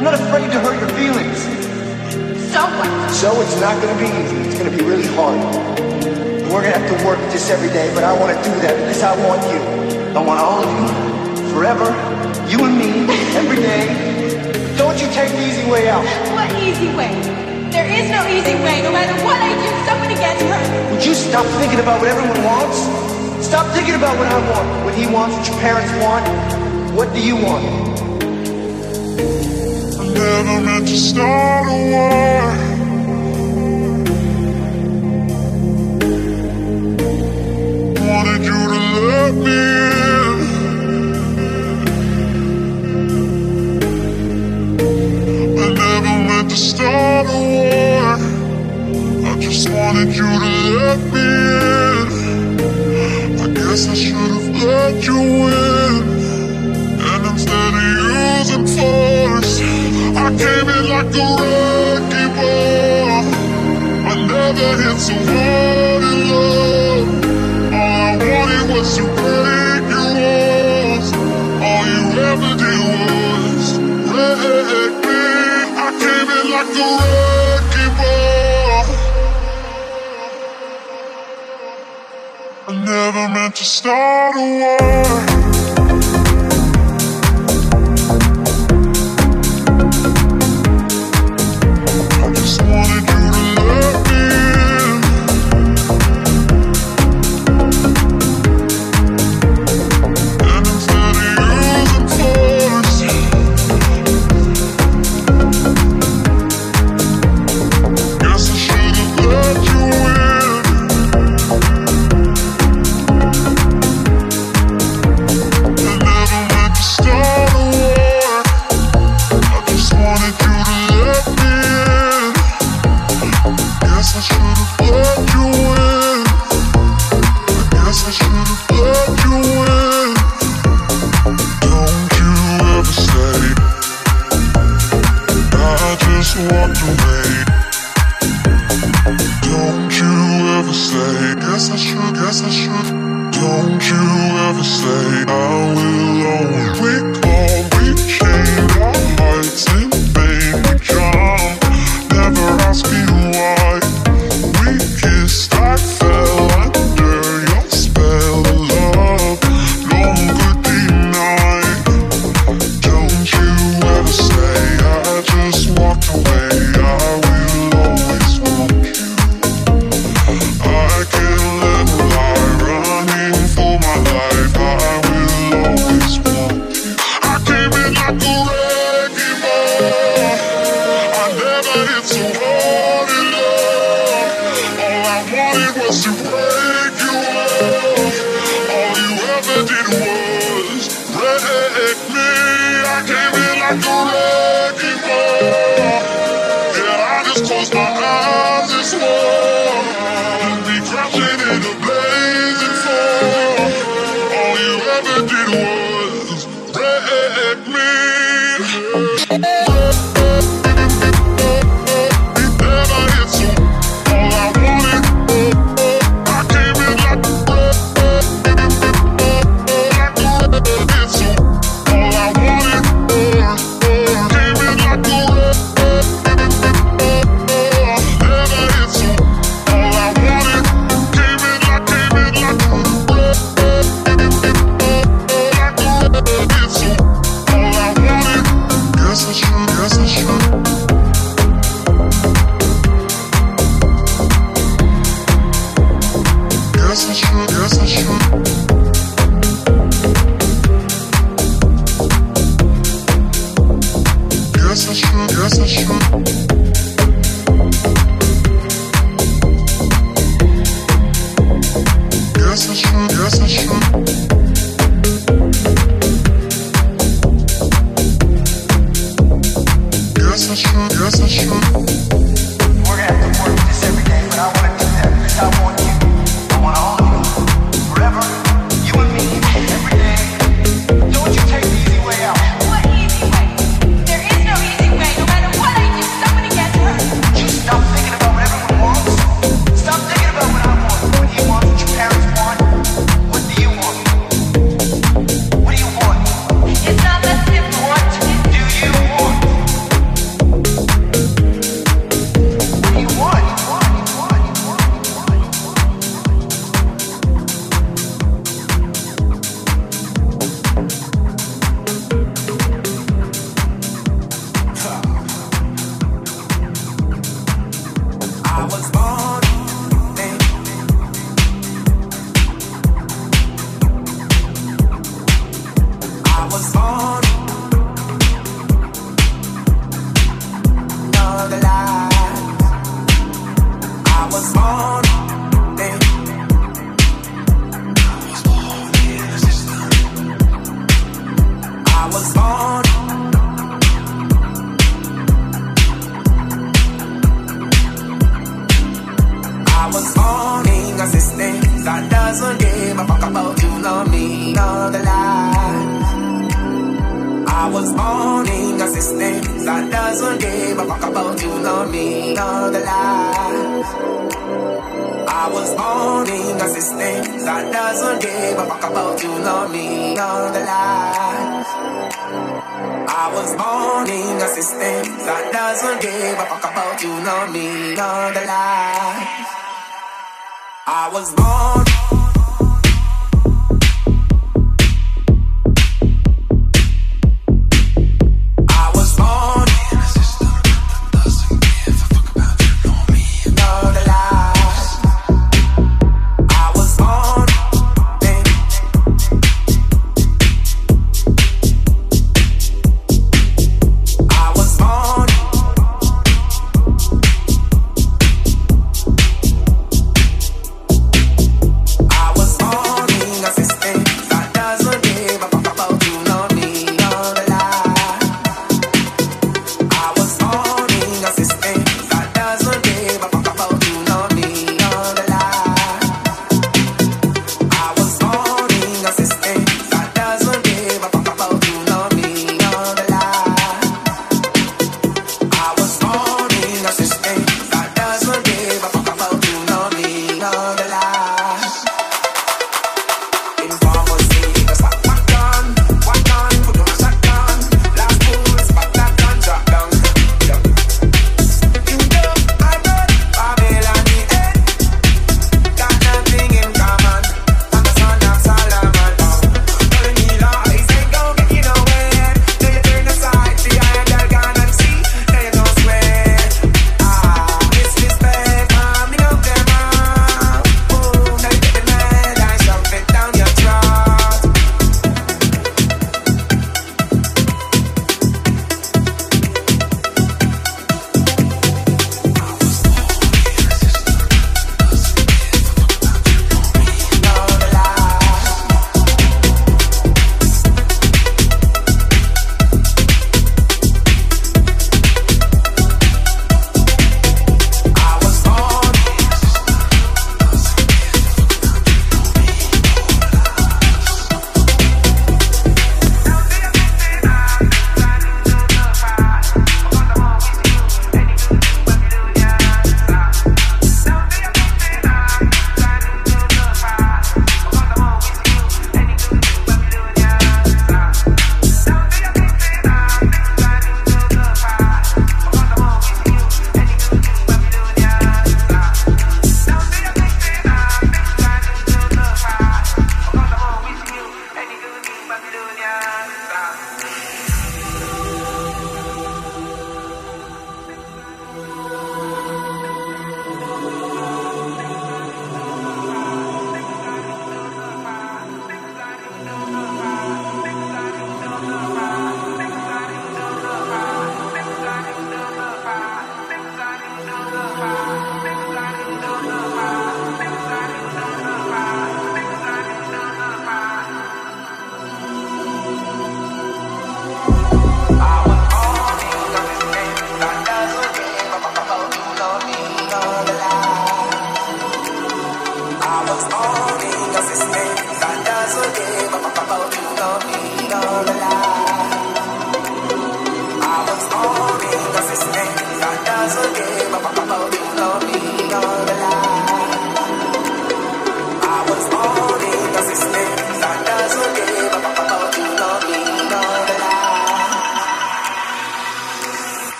I'm not afraid to hurt your feelings. So what? So it's not gonna be easy. It's gonna be really hard. We're gonna have to work at this every day, but I wanna do that because I want you. I want all of you, forever, you and me, every day. Don't you take the easy way out. What easy way? There is no easy way. No matter what I do, somebody gets hurt. Would you stop thinking about what everyone wants? Stop thinking about what I want, what he wants, what your parents want. What do you want? I never meant to start a war. Wanted you to let me in. I never meant to start a war. I just wanted you to let me in. I guess I should have let you in. And instead of using force, came in like a wrecking ball. I never hit so hard in love. All I wanted was to break your walls. All you ever did was wreck me. I came in like a wrecking ball. I never meant to start a war.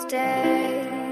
stay.